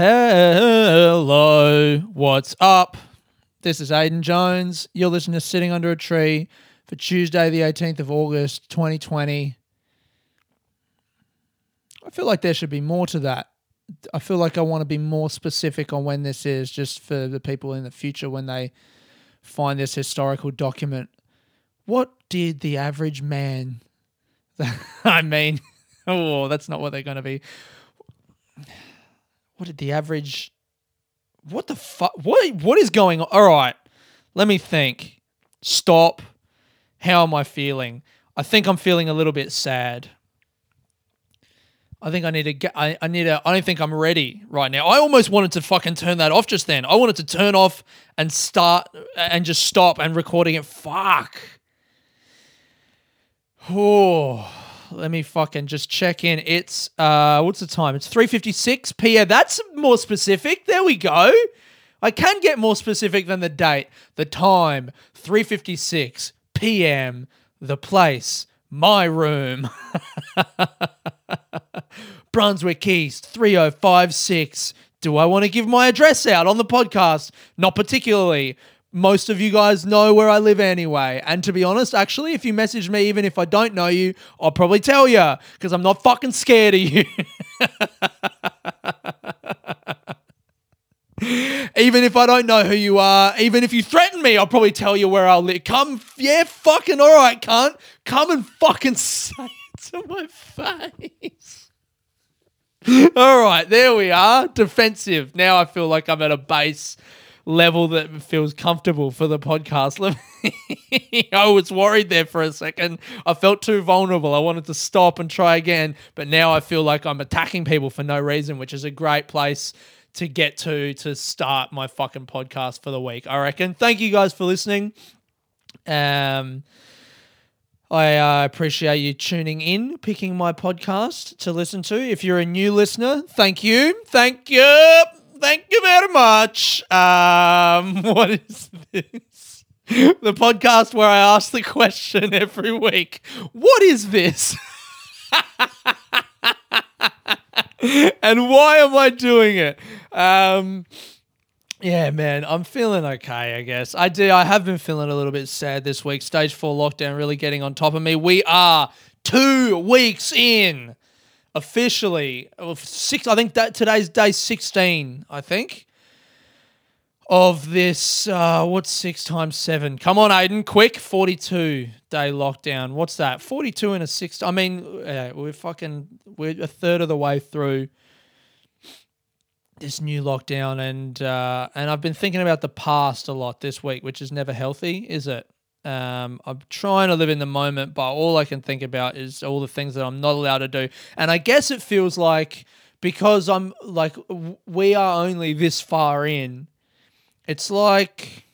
Hello, what's up? This is Aiden Jones. You're listening to Sitting Under a Tree for Tuesday, the 18th of August, 2020. I feel like there should be more to that. I feel like I want to be more specific on when this is, just for the people in the future when they find this historical document. What did the average man? I mean, oh, that's not what they're going to be. What did the average? What the fuck? What what is going on? All right, let me think. Stop. How am I feeling? I think I'm feeling a little bit sad. I think I need to get. I, I need to. I don't think I'm ready right now. I almost wanted to fucking turn that off just then. I wanted to turn off and start and just stop and recording it. Fuck. Oh, let me fucking just check in. It's uh, what's the time? It's three fifty six p.m. That's more specific. There we go. I can get more specific than the date, the time, three fifty six p.m. The place, my room. Brunswick East 3056. Do I want to give my address out on the podcast? Not particularly. Most of you guys know where I live anyway. And to be honest, actually, if you message me, even if I don't know you, I'll probably tell you because I'm not fucking scared of you. even if I don't know who you are, even if you threaten me, I'll probably tell you where I'll live. Come, yeah, fucking all right, cunt. Come and fucking say it to my face. all right, there we are. Defensive. Now I feel like I'm at a base level that feels comfortable for the podcast. I was worried there for a second. I felt too vulnerable. I wanted to stop and try again, but now I feel like I'm attacking people for no reason, which is a great place to get to to start my fucking podcast for the week. I reckon. Thank you guys for listening. Um I uh, appreciate you tuning in, picking my podcast to listen to. If you're a new listener, thank you. Thank you. Thank you very much. Um, what is this? The podcast where I ask the question every week What is this? and why am I doing it? Um, yeah, man, I'm feeling okay, I guess. I do. I have been feeling a little bit sad this week. Stage four lockdown really getting on top of me. We are two weeks in officially. Six. I think that today's day 16. I think of this. Uh, what's six times seven? Come on, Aiden, quick! 42 day lockdown. What's that? 42 in a six. I mean, uh, we're fucking. We're a third of the way through this new lockdown and uh, and I've been thinking about the past a lot this week, which is never healthy, is it? Um, I'm trying to live in the moment, but all I can think about is all the things that I'm not allowed to do. And I guess it feels like because I'm like we are only this far in, it's like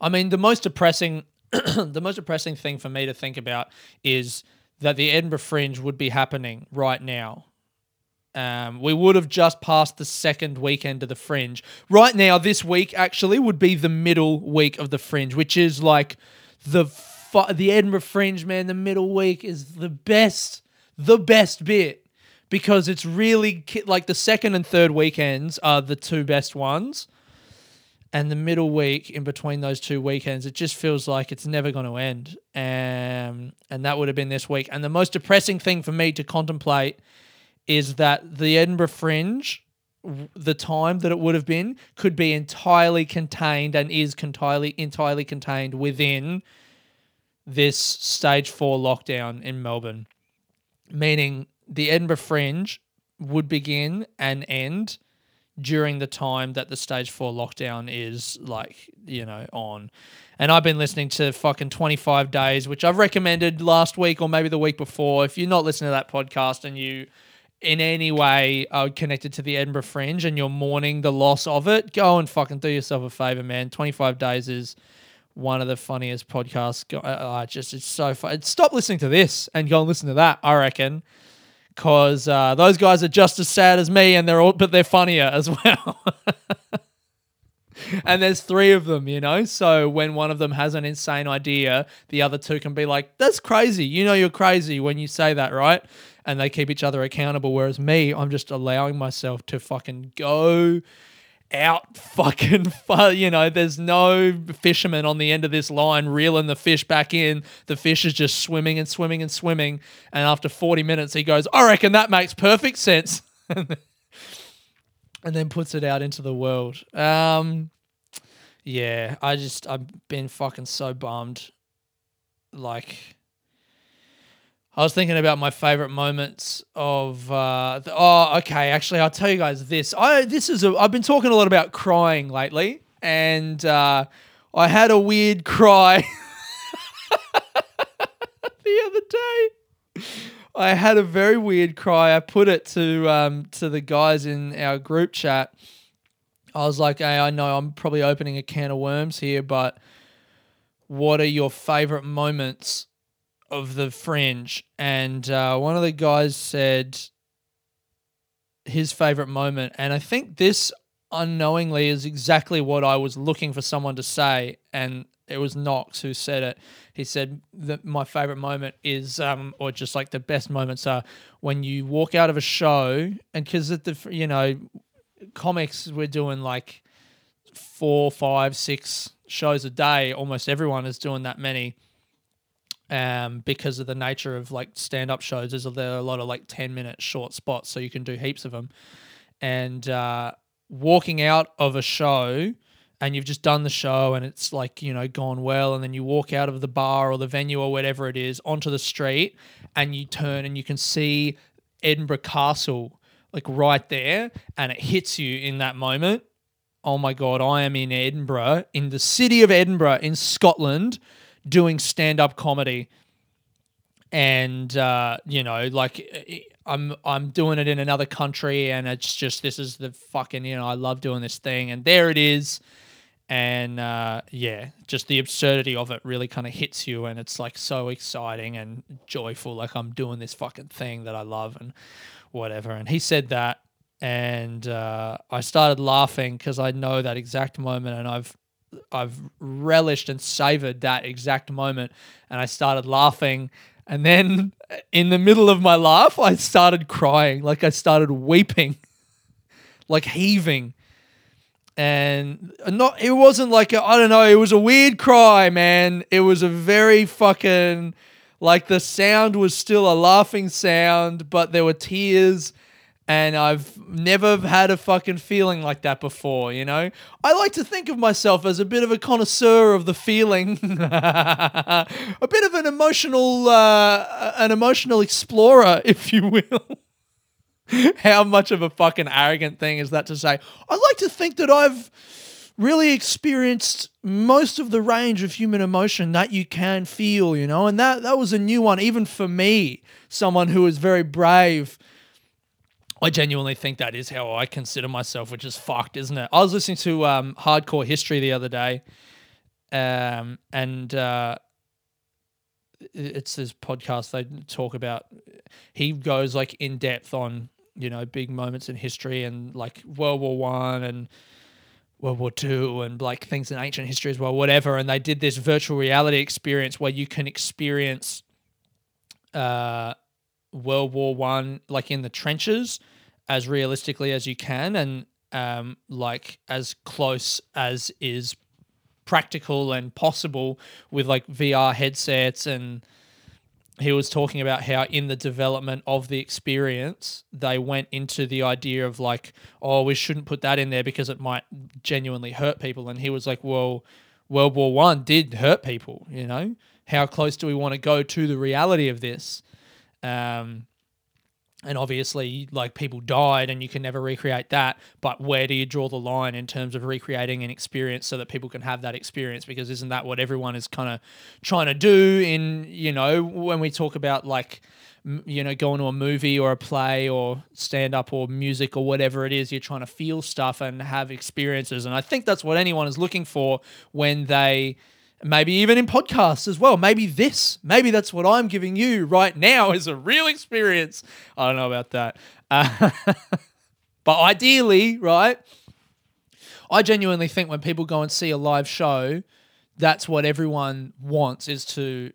I mean the most depressing the most depressing thing for me to think about is that the Edinburgh Fringe would be happening right now um, we would have just passed the second weekend of the Fringe. Right now, this week actually would be the middle week of the Fringe, which is like the fu- the Edinburgh Fringe. Man, the middle week is the best, the best bit because it's really ki- like the second and third weekends are the two best ones, and the middle week in between those two weekends, it just feels like it's never going to end. Um, and that would have been this week. And the most depressing thing for me to contemplate is that the Edinburgh Fringe, the time that it would have been, could be entirely contained and is entirely entirely contained within this stage four lockdown in Melbourne, meaning the Edinburgh Fringe would begin and end during the time that the stage four lockdown is like you know on. And i've been listening to fucking 25 days which i've recommended last week or maybe the week before. If you're not listening to that podcast and you in any way uh, connected to the Edinburgh Fringe and you're mourning the loss of it, go and fucking do yourself a favor, man. 25 Days is one of the funniest podcasts. Uh, uh, just it's so fun. Stop listening to this and go and listen to that. I reckon, because uh, those guys are just as sad as me, and they're all, but they're funnier as well. and there's three of them, you know. So when one of them has an insane idea, the other two can be like, "That's crazy." You know, you're crazy when you say that, right? And they keep each other accountable. Whereas me, I'm just allowing myself to fucking go out fucking fu- you know there's no fisherman on the end of this line reeling the fish back in. The fish is just swimming and swimming and swimming and after 40 minutes he goes i reckon that makes perfect sense. And then puts it out into the world. Um yeah i just i've been fucking so bummed. Like I was thinking about my favorite moments of. Uh, the, oh, okay. Actually, I'll tell you guys this. I this is a. I've been talking a lot about crying lately, and uh, I had a weird cry the other day. I had a very weird cry. I put it to um, to the guys in our group chat. I was like, "Hey, I know I'm probably opening a can of worms here, but what are your favorite moments of the fringe, and uh, one of the guys said his favorite moment, and I think this unknowingly is exactly what I was looking for someone to say, and it was Knox who said it. He said that my favorite moment is, um, or just like the best moments are when you walk out of a show, and because at the you know comics we're doing like four, five, six shows a day. Almost everyone is doing that many um, because of the nature of like stand up shows. There's a, there are a lot of like 10 minute short spots, so you can do heaps of them. And uh, walking out of a show and you've just done the show and it's like, you know, gone well. And then you walk out of the bar or the venue or whatever it is onto the street and you turn and you can see Edinburgh Castle like right there and it hits you in that moment. Oh my God, I am in Edinburgh, in the city of Edinburgh in Scotland doing stand up comedy. And uh, you know, like I'm I'm doing it in another country, and it's just this is the fucking you know I love doing this thing, and there it is, and uh, yeah, just the absurdity of it really kind of hits you, and it's like so exciting and joyful, like I'm doing this fucking thing that I love and whatever. And he said that, and uh, I started laughing because I know that exact moment, and I've I've relished and savored that exact moment, and I started laughing. And then in the middle of my laugh, I started crying, like I started weeping, like heaving. And not, it wasn't like, I don't know, it was a weird cry, man. It was a very fucking, like the sound was still a laughing sound, but there were tears and I've never had a fucking feeling like that before, you know? I like to think of myself as a bit of a connoisseur of the feeling, a bit of an emotional, uh, an emotional explorer, if you will. How much of a fucking arrogant thing is that to say? I like to think that I've really experienced most of the range of human emotion that you can feel, you know? And that, that was a new one, even for me, someone who is very brave I genuinely think that is how I consider myself, which is fucked, isn't it? I was listening to um, Hardcore History the other day, um, and uh, it's this podcast they talk about. He goes like in depth on you know big moments in history and like World War One and World War Two and like things in ancient history as well, whatever. And they did this virtual reality experience where you can experience. Uh, World War One, like in the trenches, as realistically as you can, and um, like as close as is practical and possible with like VR headsets. And he was talking about how in the development of the experience they went into the idea of like oh we shouldn't put that in there because it might genuinely hurt people. And he was like well world war one did hurt people you know? How close do we want to go to the reality of this um, and obviously like people died and you can never recreate that but where do you draw the line in terms of recreating an experience so that people can have that experience? Because isn't that what everyone is kind of trying to do in you know when we talk about like you know going to a movie or a play or stand up or music or whatever it is you're trying to feel stuff and have experiences. And i think that's what anyone is looking for when they maybe even in podcasts as well. Maybe this, maybe that's what I'm giving you right now is a real experience. I don't know about that. Uh, but ideally, right? I genuinely think when people go and see a live show, that's what everyone wants is to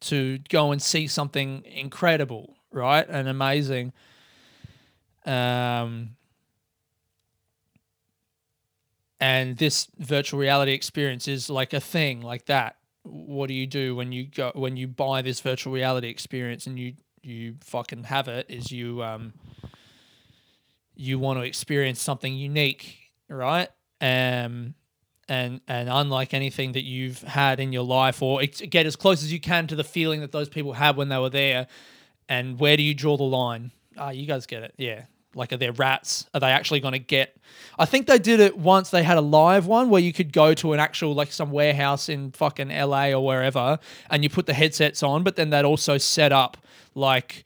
to go and see something incredible. right? And amazing. Um, and this virtual reality experience is like a thing like that. What do you do when you go when you buy this virtual reality experience and you you fucking have it? Is you um you want to experience something unique, right? Um, and and unlike anything that you've had in your life, or get as close as you can to the feeling that those people had when they were there. And where do you draw the line? Ah, you guys get it, yeah. Like, are there rats? Are they actually going to get? I think they did it once. They had a live one where you could go to an actual like some warehouse in fucking LA or wherever, and you put the headsets on. But then they'd also set up like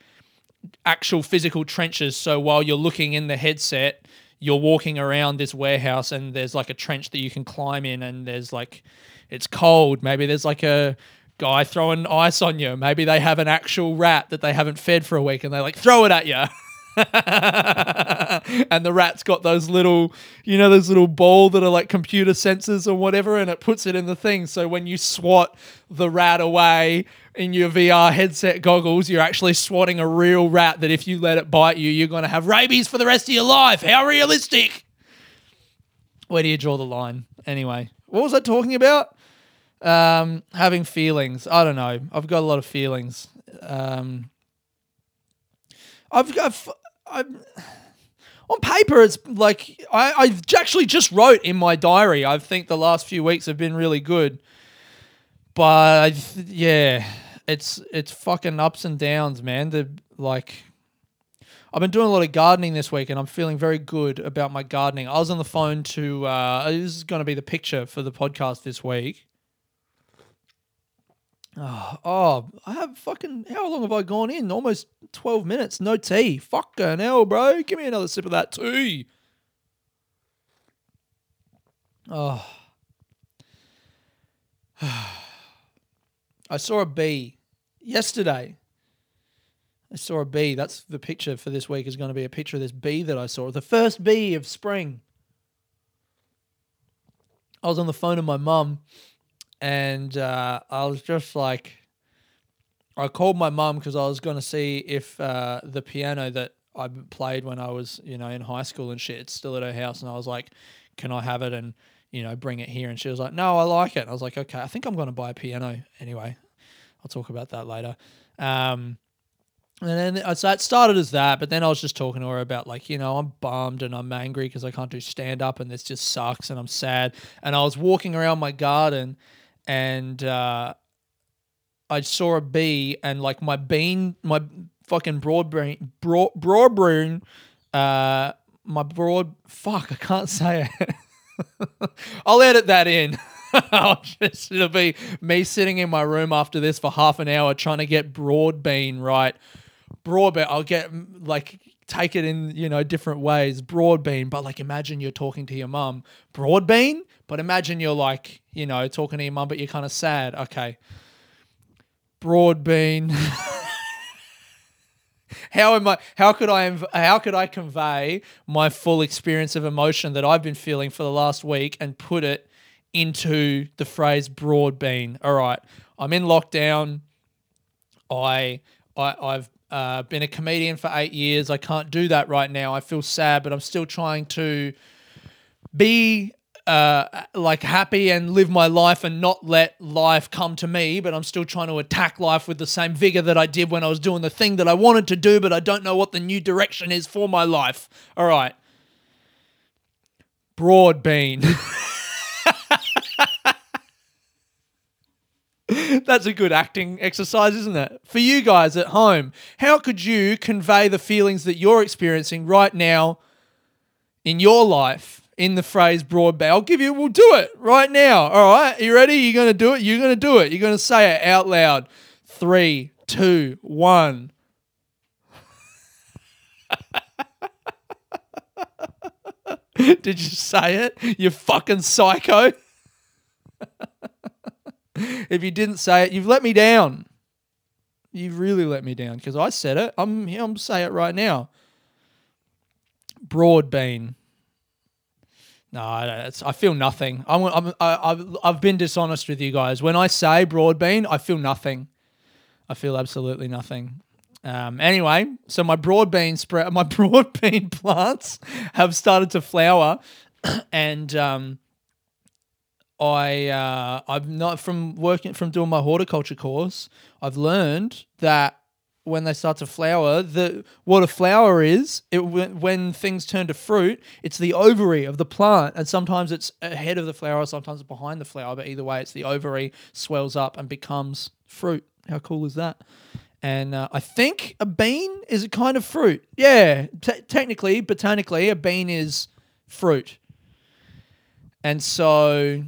actual physical trenches. So while you're looking in the headset, you're walking around this warehouse and there's like a trench that you can climb in and there's like it's cold. Maybe there's like a guy throwing ice on you. Maybe they have an actual rat that they haven't fed for a week and they like throw it at you. and the rat's got those little, you know, those little ball that are like computer sensors or whatever, and it puts it in the thing. So when you swat the rat away in your VR headset goggles, you're actually swatting a real rat that if you let it bite you, you're going to have rabies for the rest of your life. How realistic? Where do you draw the line? Anyway, what was I talking about? Um, having feelings. I don't know. I've got a lot of feelings. Um, I've, I've I'm on paper, it's like I, I actually just wrote in my diary. I think the last few weeks have been really good, but yeah, it's it's fucking ups and downs, man. The like, I've been doing a lot of gardening this week, and I'm feeling very good about my gardening. I was on the phone to uh, this is going to be the picture for the podcast this week. Oh, oh, I have fucking. How long have I gone in? Almost 12 minutes. No tea. Fucking hell, bro. Give me another sip of that tea. Oh. I saw a bee yesterday. I saw a bee. That's the picture for this week, is going to be a picture of this bee that I saw. The first bee of spring. I was on the phone with my mum and uh, I was just like, I called my mum because I was going to see if uh, the piano that I played when I was, you know, in high school and shit, it's still at her house, and I was like, can I have it and you know bring it here? And she was like, no, I like it. And I was like, okay, I think I'm going to buy a piano anyway. I'll talk about that later. Um, and then so it started as that, but then I was just talking to her about like, you know, I'm bummed and I'm angry because I can't do stand up and this just sucks and I'm sad. And I was walking around my garden and uh, I saw a bee, and like my bean, my fucking broad brain, broad, broad brain, uh, my broad, fuck, I can't say it. I'll edit that in. It'll be me sitting in my room after this for half an hour trying to get broad bean right. Broad bean, I'll get like take it in you know different ways. Broad bean, but like imagine you're talking to your mum. Broad bean, but imagine you're like, you know, talking to your mum, but you're kind of sad. Okay. Broad bean. how am I how could I how could I convey my full experience of emotion that I've been feeling for the last week and put it into the phrase broad bean? All right. I'm in lockdown. I I I've uh, been a comedian for eight years. I can't do that right now. I feel sad, but I'm still trying to be uh, like happy and live my life and not let life come to me, but I'm still trying to attack life with the same vigor that I did when I was doing the thing that I wanted to do, but I don't know what the new direction is for my life. All right. Broad bean. That's a good acting exercise, isn't it? For you guys at home, how could you convey the feelings that you're experiencing right now in your life in the phrase broad bean. I'll give you, we'll do it right now. All right. You ready? You're going to do it? You're going to do it. You're going to say it out loud. Three, two, one. Did you say it? You fucking psycho. if you didn't say it, you've let me down. You've really let me down because I said it. I'm I'm say it right now. Broad bean. No, I, I feel nothing. I'm, I'm, I've, I've been dishonest with you guys. When I say broad bean, I feel nothing. I feel absolutely nothing. Um, anyway, so my broad bean spread, my broad bean plants have started to flower, and um, I uh, I've not from working from doing my horticulture course. I've learned that when they start to flower, the what a flower is, it when, things turn to fruit, it's the ovary of the plant, and sometimes it's ahead of the flower, sometimes behind the flower, but either way, it's the ovary swells up and becomes fruit. How cool is that? And uh, I think a bean is a kind of fruit. Yeah, t- technically, botanically, a bean is fruit. And so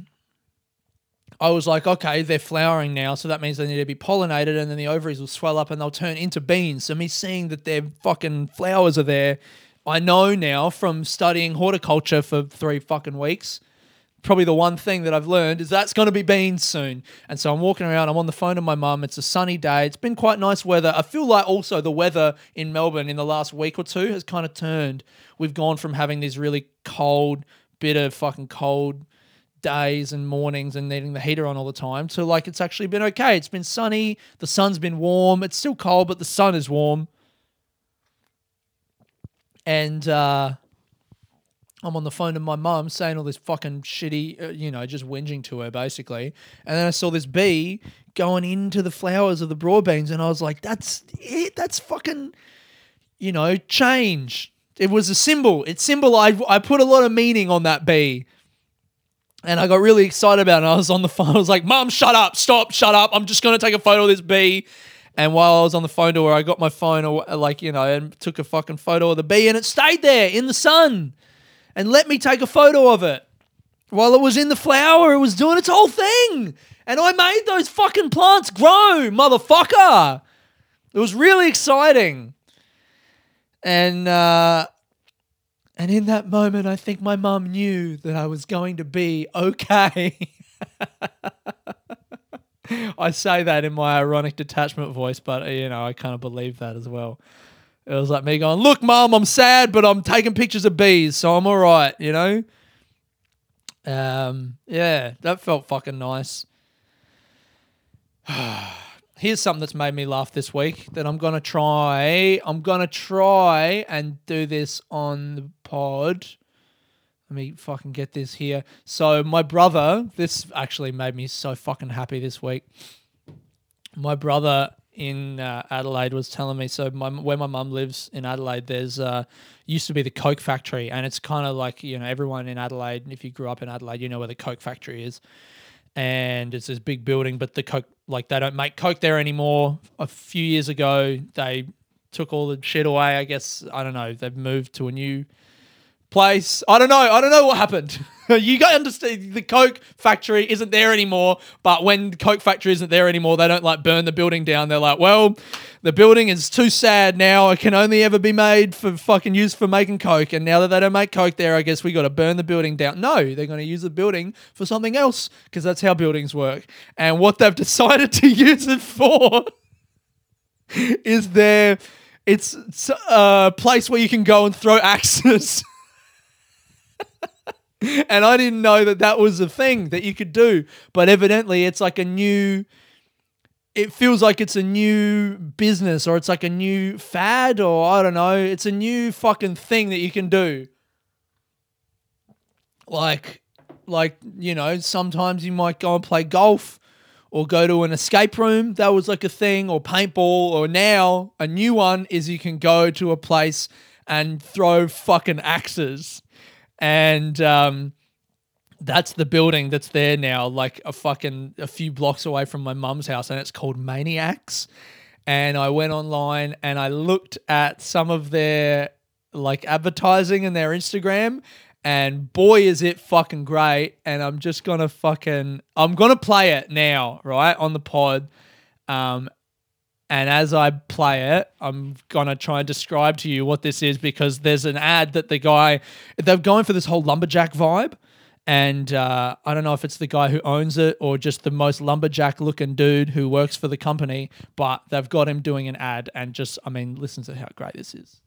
I was like, okay, they're flowering now, so that means they need to be pollinated, and then the ovaries will swell up and they'll turn into beans. So me seeing that their fucking flowers are there, I know now from studying horticulture for three fucking weeks. Probably the one thing that I've learned is that's going to be beans soon. And so I'm walking around, I'm on the phone to my mum. It's a sunny day. It's been quite nice weather. I feel like also the weather in Melbourne in the last week or two has kind of turned. We've gone from having these really cold, bitter, fucking cold days and mornings and needing the heater on all the time to like it's actually been okay. It's been sunny, the sun's been warm. It's still cold, but the sun is warm. And uh, I'm on the phone to my mum saying all this fucking shitty, uh, you know, just whinging to her basically. And then I saw this bee going into the flowers of the broad beans, and I was like, "That's it. That's fucking, you know, change." It was a symbol. It symbolized. I put a lot of meaning on that bee. And I got really excited about it. I was on the phone. I was like, Mom, shut up. Stop. Shut up. I'm just going to take a photo of this bee. And while I was on the phone to her, I got my phone, like, you know, and took a fucking photo of the bee. And it stayed there in the sun and let me take a photo of it. While it was in the flower, it was doing its whole thing. And I made those fucking plants grow, motherfucker. It was really exciting. And, uh, and in that moment, I think my mum knew that I was going to be okay. I say that in my ironic detachment voice, but you know, I kind of believe that as well. It was like me going, Look, mum, I'm sad, but I'm taking pictures of bees, so I'm all right, you know? Um, yeah, that felt fucking nice. here's something that's made me laugh this week that I'm gonna try. I'm gonna try and do this on the pod. Let me fucking get this here. So my brother, this actually made me so fucking happy this week. My brother in uh, Adelaide was telling me so my, where my mum lives in Adelaide there's uh, used to be the Coke factory and it's kind of like you know everyone in Adelaide if you grew up in Adelaide you know where the Coke factory is and it's this big building, but the Coke, like they don't make Coke there anymore. A few years ago, they took all the shit away. I guess I don't know. They've moved to a new place. I don't know. I don't know what happened. you got to understand the Coke factory isn't there anymore. But when the Coke factory isn't there anymore, they don't like burn the building down. They're like, well, the building is too sad now. It can only ever be made for fucking use for making Coke. And now that they don't make Coke there, I guess we got to burn the building down. No, they're going to use the building for something else because that's how buildings work. And what they've decided to use it for is their. It's a place where you can go and throw axes. And I didn't know that that was a thing that you could do. But evidently, it's like a new. It feels like it's a new business or it's like a new fad or I don't know. It's a new fucking thing that you can do. Like, like you know, sometimes you might go and play golf or go to an escape room. That was like a thing, or paintball. Or now a new one is you can go to a place and throw fucking axes and um, that's the building that's there now, like a fucking a few blocks away from my mum's house, and it's called Maniax. And I went online and I looked at some of their like advertising and their Instagram, and boy is it fucking great. And I'm just gonna fucking I'm gonna play it now, right on the pod. Um, and as I play it, I'm gonna try and describe to you what this is because there's an ad that the guy they're going for this whole lumberjack vibe, and uh, I don't know if it's the guy who owns it or just the most lumberjack looking dude who works for the company, but they've got him doing an ad, and just I mean, listen to how great this is.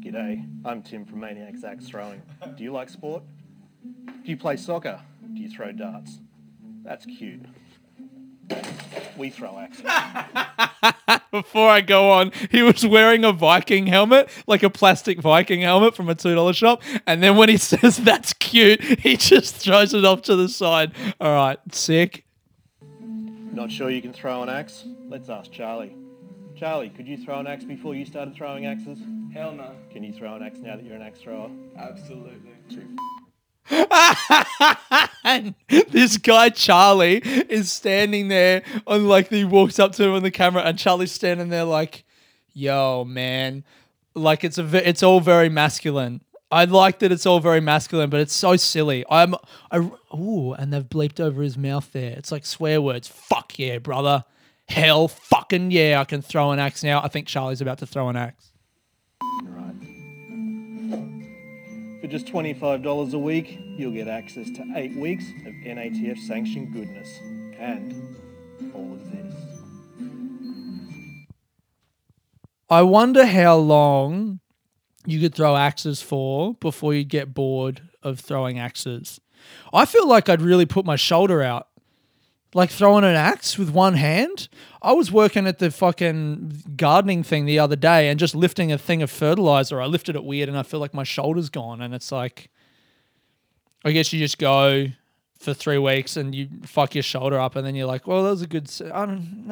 G'day, I'm Tim from Maniax Axe Throwing. Do you like sport? Do you play soccer? Do you throw darts? That's cute we throw axes. before I go on, he was wearing a Viking helmet, like a plastic Viking helmet from a two dollar shop. And then when he says that's cute, he just throws it off to the side. All right, sick. Not sure you can throw an axe? Let's ask Charlie. Charlie, could you throw an axe before you started throwing axes? Hell no. Can you throw an axe now that you're an axe thrower? Absolutely. and this guy Charlie is standing there on like he walks up to him on the camera, and Charlie's standing there like, "Yo, man, like it's a it's all very masculine." I like that it's all very masculine, but it's so silly. I'm I ooh, and they've bleeped over his mouth there. It's like swear words. Fuck yeah, brother. Hell fucking yeah, I can throw an axe now. I think Charlie's about to throw an axe. Just $25 a week, you'll get access to eight weeks of NATF sanctioned goodness and all of this. I wonder how long you could throw axes for before you'd get bored of throwing axes. I feel like I'd really put my shoulder out. Like throwing an axe with one hand. I was working at the fucking gardening thing the other day and just lifting a thing of fertilizer. I lifted it weird and I feel like my shoulder's gone. And it's like, I guess you just go for three weeks and you fuck your shoulder up and then you're like, well, that was a good. I don't.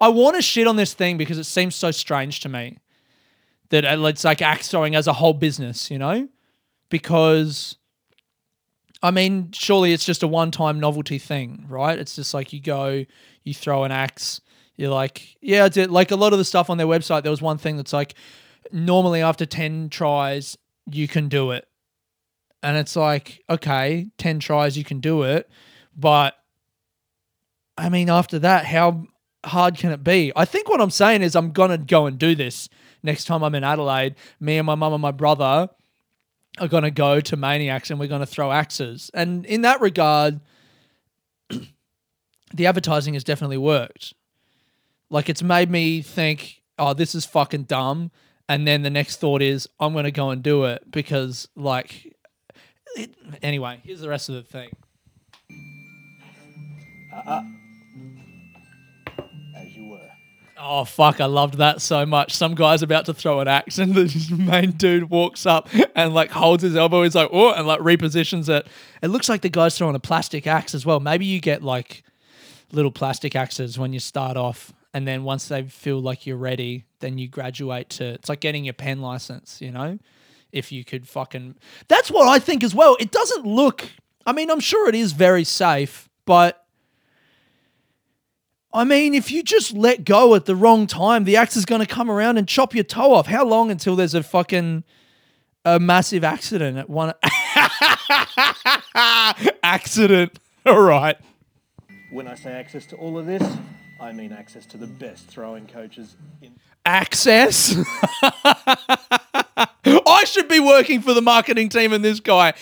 I want to shit on this thing because it seems so strange to me that uh, it's like axe throwing as a whole business, you know? Because, I mean, surely it's just a one time novelty thing, right? It's just like you go, you throw an axe, you're like, yeah, I did. Like a lot of the stuff on their website, there was one thing that's like, normally after 10 tries, you can do it. And it's like, okay, 10 tries, you can do it. But I mean, after that, how hard can it be? I think what I'm saying is I'm to go and do this next time I'm in Adelaide. Me and my mum and my brother are going to go to Maniax and we're going to throw axes. And in that regard, the advertising has definitely worked. Like it's made me think, oh, this is fucking dumb. And then the next thought is, I'm going to go and do it because, like, it, anyway, here's the rest of the thing. As Oh fuck! I loved that so much. Some guy's about to throw an axe, and the main dude walks up and like holds his elbow. He's like, "Oh," and like repositions it. It looks like the guy's throwing a plastic axe as well. Maybe you get like little plastic axes when you start off, and then once they feel like you're ready, then you graduate to. It's like getting your pen license, you know. If you could fucking, that's what I think as well. It doesn't look. I mean, I'm sure it is very safe, but I mean, if you just let go at the wrong time, the axe is going to come around and chop your toe off. How long until there's a fucking a massive accident at one accident? All right. When I say access to all of this, I mean access to the best throwing coaches in. Access. I should be working for the marketing team and this guy,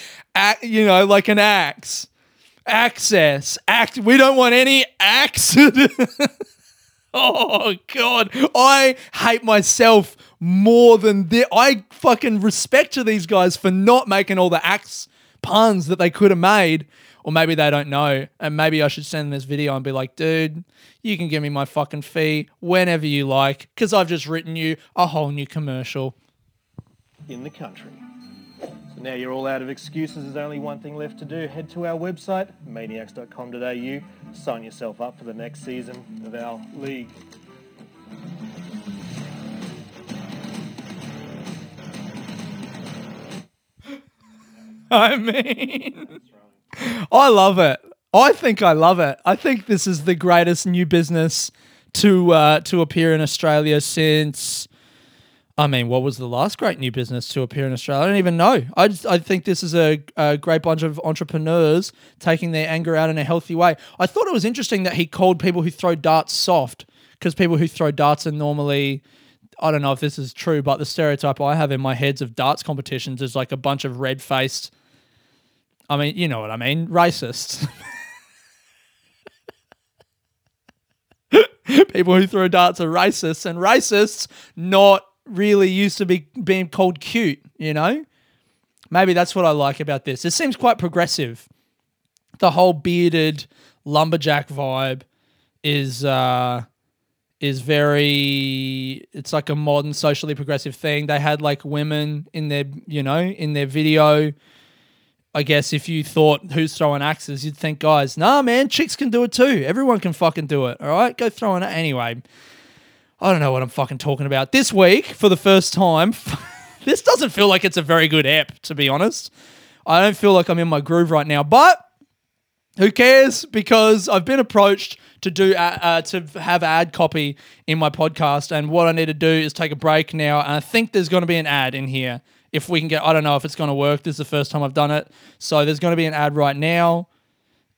you know, like an axe. Access. Act. We don't want any accident. oh god, I hate myself more than the. I fucking respect to these guys for not making all the axe puns that they could have made. Or maybe they don't know. And maybe I should send them this video and be like, dude, you can give me my fucking fee whenever you like, because I've just written you a whole new commercial. in the country. Now you're all out of excuses. There's only one thing left to do. Head to our website, maniax.com.au. Sign yourself up for the next season of our league. I mean, I love it. I think I love it. I think this is the greatest new business to uh, to appear in Australia since. I mean, what was the last great new business to appear in Australia? I don't even know. I just, I think this is a, a great bunch of entrepreneurs taking their anger out in a healthy way. I thought it was interesting that he called people who throw darts soft because people who throw darts are normally I don't know if this is true, but the stereotype I have in my heads of darts competitions is like a bunch of red faced. I mean, you know what I mean, racists. People who throw darts are racists, and racists not really used to be being called cute. You know, maybe that's what I like about this. It seems quite progressive. The whole bearded lumberjack vibe is uh, is very it's like a modern socially progressive thing. They had like women in their, you know, in their video. I guess if you thought who's throwing axes, you'd think, guys, nah, man, chicks can do it too. Everyone can fucking do it. All right, go throwing it anyway. I don't know what I'm fucking talking about. This week, for the first time, this doesn't feel like it's a very good app, to be honest. I don't feel like I'm in my groove right now, but who cares? Because I've been approached to do uh, uh, to have ad copy in my podcast, and what I need to do is take a break now. And I think there's going to be an ad in here if we can get. I don't know if it's going to work. This is the first time I've done it, so there's going to be an ad right now.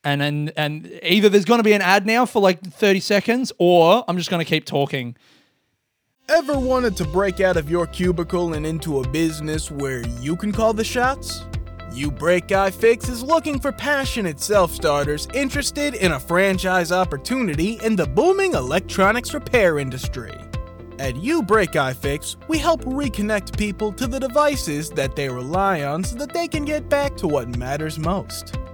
And, and and either there's going to be an ad now for like 30 seconds or I'm just going to keep talking. Ever wanted to break out of your cubicle and into a business where you can call the shots? uBreakiFix is looking for passionate self starters interested in a franchise opportunity in the booming electronics repair industry. At uBreakiFix, we help reconnect people to the devices that they rely on so that they can get back to what matters most.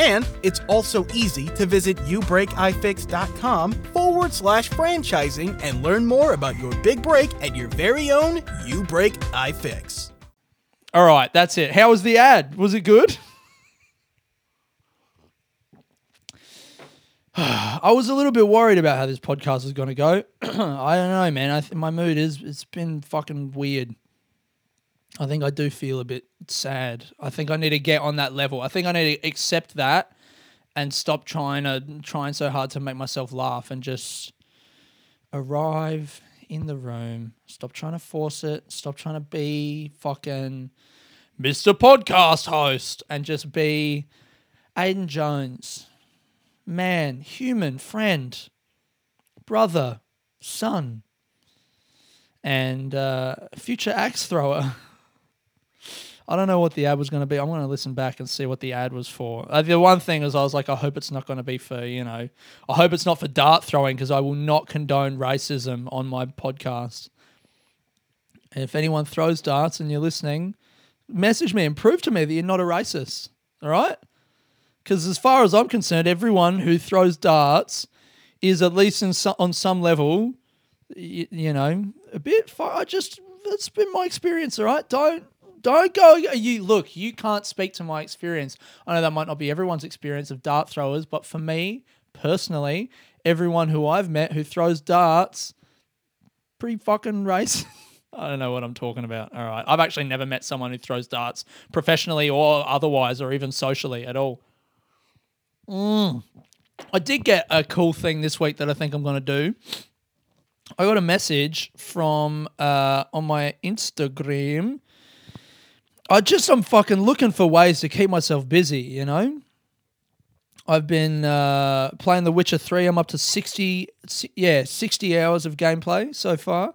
And it's also easy to visit youbreakifix.com forward slash franchising and learn more about your big break at your very own uBreakiFix. All right, that's it. How was the ad? Was it good? I was a little bit worried about how this podcast was going to go. I don't know, man. I th- my mood is it's been fucking weird. I think I do feel a bit sad. I think I need to get on that level. I think I need to accept that and stop trying to trying so hard to make myself laugh and just arrive in the room. Stop trying to force it. Stop trying to be fucking Mr. Podcast host and just be Aiden Jones man, human, friend, brother, son, and uh, future axe thrower. I don't know what the ad was going to be. I'm going to listen back and see what the ad was for. Uh, the one thing is, I was like, I hope it's not going to be for, you know, I hope it's not for dart throwing because I will not condone racism on my podcast. And if anyone throws darts and you're listening, message me and prove to me that you're not a racist. All right? Because as far as I'm concerned, everyone who throws darts is at least so, on some level, you, you know, a bit. Far, I just that's been my experience. All right, don't don't go. You look, you can't speak to my experience. I know that might not be everyone's experience of dart throwers, but for me personally, everyone who I've met who throws darts, pretty fucking racist. I don't know what I'm talking about. All right. I've actually never met someone who throws darts professionally or otherwise or even socially at all. Mm. I did get a cool thing this week that I think I'm going to do. I got a message from uh, on my Instagram. I just I'm fucking looking for ways to keep myself busy. You know, I've been uh, playing The Witcher Three. I'm up to sixty, yeah, sixty hours of gameplay so far.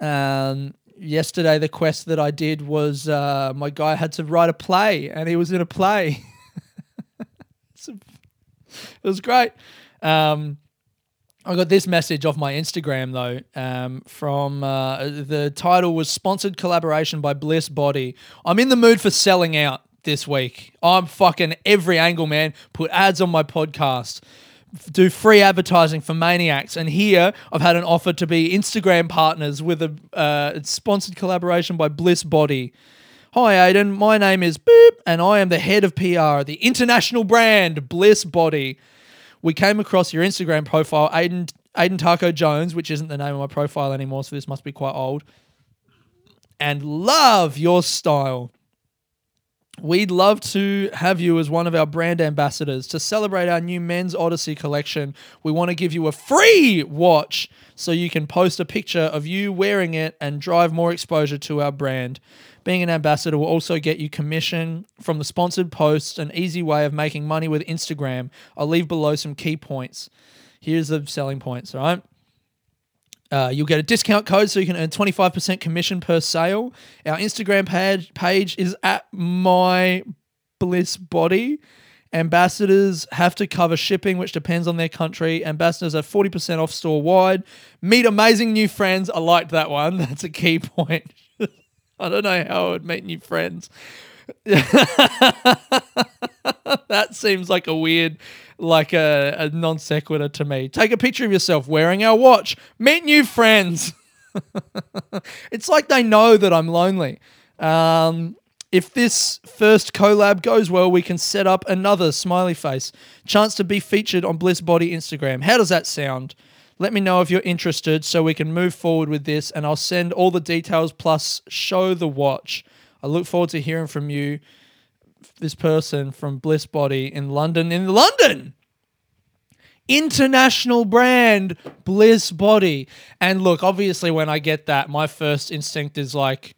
Um, yesterday, the quest that I did was uh, my guy had to write a play, and he was in a play. it was great. Um, I got this message off my Instagram though. Um, from uh, the title was sponsored collaboration by Bliss Body. I'm in the mood for selling out this week. I'm fucking every angle, man. Put ads on my podcast. Do free advertising for maniax, and here I've had an offer to be Instagram partners with a uh, sponsored collaboration by Bliss Body. Hi, Aiden. My name is Boop, and I am the head of PR, the international brand Bliss Body we came across your Instagram profile, Aiden Aiden Taco Jones, which isn't the name of my profile anymore, so this must be quite old. And love your style. We'd love to have you as one of our brand ambassadors to celebrate our new Men's Odyssey collection. We want to give you a free watch so you can post a picture of you wearing it and drive more exposure to our brand. Being an ambassador will also get you commission from the sponsored posts, an easy way of making money with Instagram. I'll leave below some key points. Here's the selling points, all right? Uh, you'll get a discount code so you can earn 25% commission per sale. Our Instagram page, page is at my bliss body. Ambassadors have to cover shipping, which depends on their country. Ambassadors are 40% off store wide. Meet amazing new friends. I liked that one. That's a key point. I don't know how I would meet new friends. that seems like a weird, like a, a non sequitur to me. Take a picture of yourself wearing our watch. Meet new friends. it's like they know that I'm lonely. Um, if this first collab goes well, we can set up another smiley face. Chance to be featured on Bliss Body Instagram. How does that sound? Let me know if you're interested so we can move forward with this and I'll send all the details plus show the watch. I look forward to hearing from you, this person from Bliss Body in London. In London! International brand Bliss Body. And look, obviously, when I get that, my first instinct is like,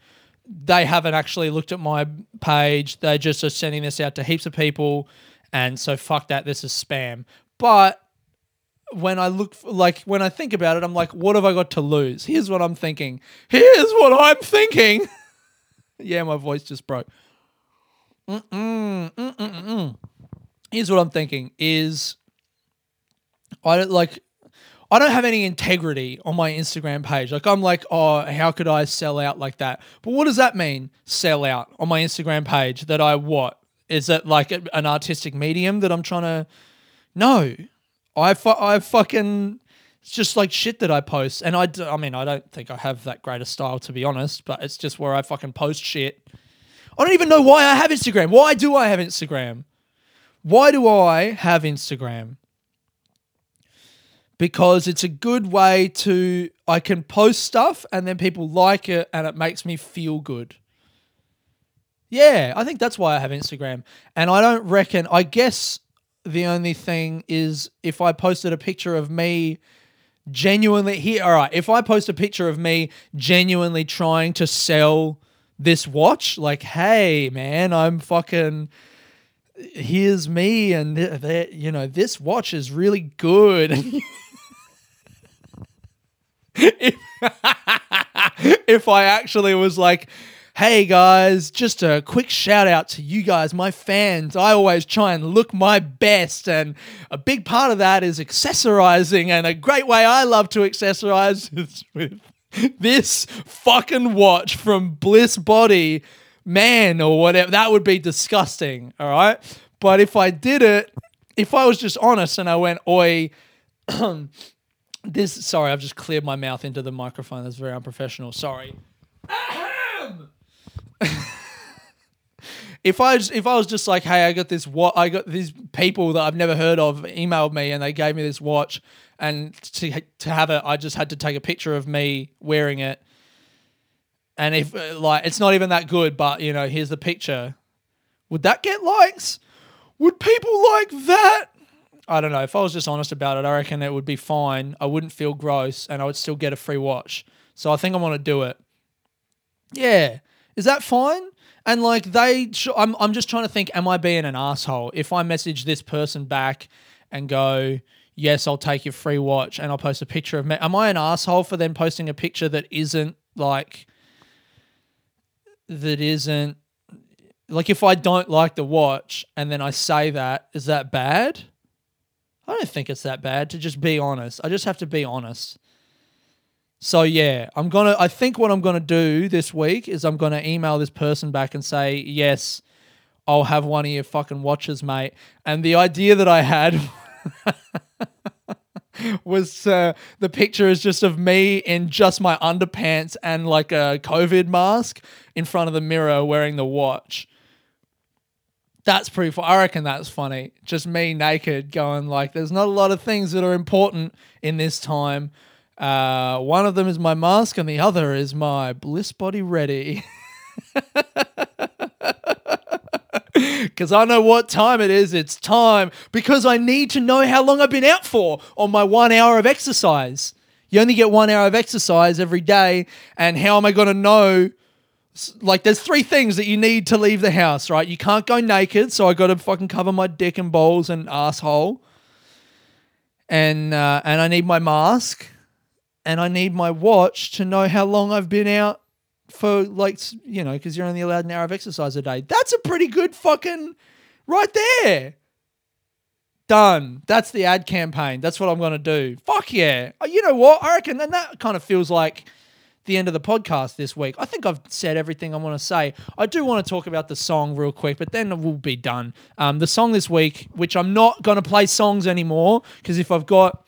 they haven't actually looked at my page. They just are sending this out to heaps of people. And so, fuck that. This is spam. But when I look, like, when I think about it, I'm like, what have I got to lose? Here's what I'm thinking. Here's what I'm thinking. yeah, my voice just broke. Mm-mm, mm-mm-mm. Here's what I'm thinking is I don't like I don't have any integrity on my Instagram page. Like I'm like, oh, how could I sell out like that? But what does that mean? Sell out on my Instagram page? That I what? Is it like an artistic medium that I'm trying to? No, I fu- I fucking it's just like shit that I post, and I d- I mean I don't think I have that great a style to be honest, but it's just where I fucking post shit. I don't even know why I have Instagram. Why do I have Instagram? Why do I have Instagram? because it's a good way to I can post stuff and then people like it and it makes me feel good. Yeah, I think that's why I have Instagram. And I don't reckon I guess the only thing is if I posted a picture of me genuinely here all right, if I post a picture of me genuinely trying to sell this watch like hey man, I'm fucking here's me and th- you know this watch is really good if, if I actually was like, hey guys, just a quick shout out to you guys, my fans. I always try and look my best, and a big part of that is accessorizing. And a great way I love to accessorize is with this fucking watch from Bliss Body, man, or whatever. That would be disgusting, all right? But if I did it, if I was just honest and I went, oi, this sorry, I've just cleared my mouth into the microphone. That's very unprofessional. Sorry. if I just, if I was just like, hey, I got this what I got these people that I've never heard of emailed me and they gave me this watch and to to have it, I just had to take a picture of me wearing it. And if uh, like it's not even that good, but you know, here's the picture. Would that get likes? Would people like that? I don't know. If I was just honest about it, I reckon it would be fine. I wouldn't feel gross and I would still get a free watch. So I think I want to do it. Yeah. Is that fine? And like they, sh- I'm, I'm just trying to think, am I being an asshole? If I message this person back and go, yes, I'll take your free watch and I'll post a picture of me, am I an asshole for then posting a picture that isn't like, that isn't, like if I don't like the watch and then I say that, is that bad? I don't think it's that bad to just be honest. I just have to be honest. So yeah, I'm gonna. I think what I'm gonna do this week is I'm gonna email this person back and say yes, I'll have one of your fucking watches, mate. And the idea that I had was uh, the picture is just of me in just my underpants and like a COVID mask in front of the mirror wearing the watch. That's pretty. Fu- I reckon that's funny. Just me naked, going like, "There's not a lot of things that are important in this time." Uh, one of them is my mask, and the other is my bliss body ready. Because I know what time it is. It's time because I need to know how long I've been out for on my one hour of exercise. You only get one hour of exercise every day. And how am I going to know like there's three things that you need to leave the house, right? You can't go naked, so I got to fucking cover my dick and balls and asshole, and uh, and I need my mask, and I need my watch to know how long I've been out for like you know because you're only allowed an hour of exercise a day. That's a pretty good fucking right there. Done. That's the ad campaign. That's what I'm gonna do. Fuck yeah. Uh, You know what? I reckon, and that kind of feels like the end of the podcast this week. I think I've said everything I want to say. I do want to talk about the song real quick, but then we'll be done. Um, the song this week, which I'm not going to play songs anymore, because if I've got.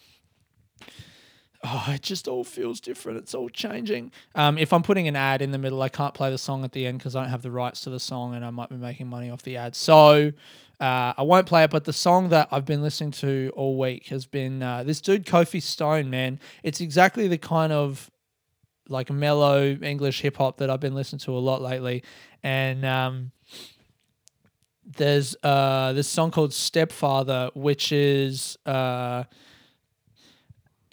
Oh, it just all feels different. It's all changing. Um, if I'm putting an ad in the middle, I can't play the song at the end because I don't have the rights to the song and I might be making money off the ad. So uh, I won't play it. But the song that I've been listening to all week has been uh, this dude, Kofi Stone, man. It's exactly the kind of like mellow English hip hop that I've been listening to a lot lately, and um, there's uh, this song called Stepfather, which is uh,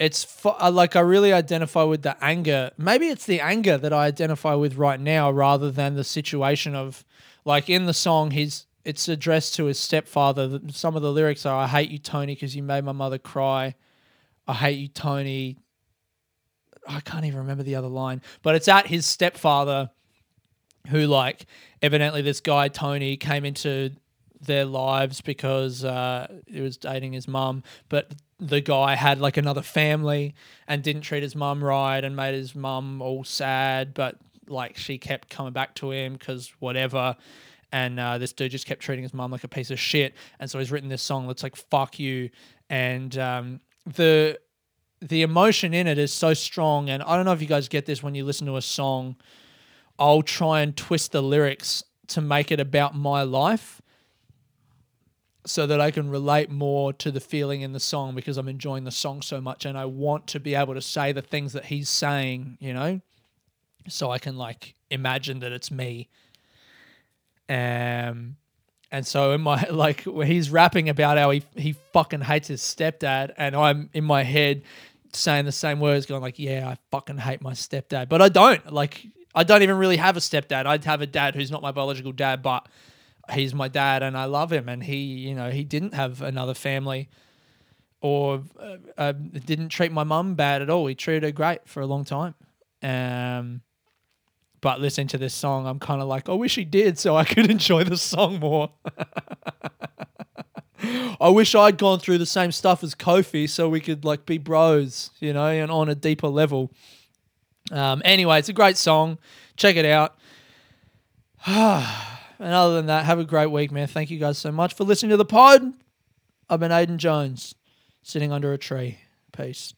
it's fu- uh, like I really identify with the anger. Maybe it's the anger that I identify with right now, rather than the situation of like in the song, he's it's addressed to his stepfather. Some of the lyrics are, "I hate you, Tony, because you made my mother cry." I hate you, Tony. I can't even remember the other line, but it's at his stepfather, who like evidently this guy Tony came into their lives because uh, he was dating his mum, but the guy had like another family and didn't treat his mum right and made his mum all sad, but like she kept coming back to him because whatever. And uh, this dude just kept treating his mum like a piece of shit, and so he's written this song that's like "fuck you," and um, the the emotion in it is so strong. And i don't know if you guys get this when you listen to a song. I'll try and twist the lyrics to make it about my life so that i can relate more to the feeling in the song because i'm enjoying the song so much and i want to be able to say the things that he's saying you know so i can like imagine that it's me um and so in my like he's rapping about how he he fucking hates his stepdad, and I'm in my head saying the same words, going like, "Yeah, I fucking hate my stepdad," but I don't. Like, I don't even really have a stepdad. I'd have a dad who's not my biological dad, but he's my dad, and I love him. And he, you know, he didn't have another family, or uh, uh, didn't treat my mum bad at all. He treated her great for a long time. Um, but listening to this song, I'm kind of like, I wish he did, so I could enjoy the song more. I wish I'd gone through the same stuff as Kofi, so we could like be bros, you know, and on a deeper level. Um, anyway, it's a great song. Check it out. and other than that, have a great week, man. Thank you guys so much for listening to the pod. I've been Aiden Jones, sitting under a tree. Peace.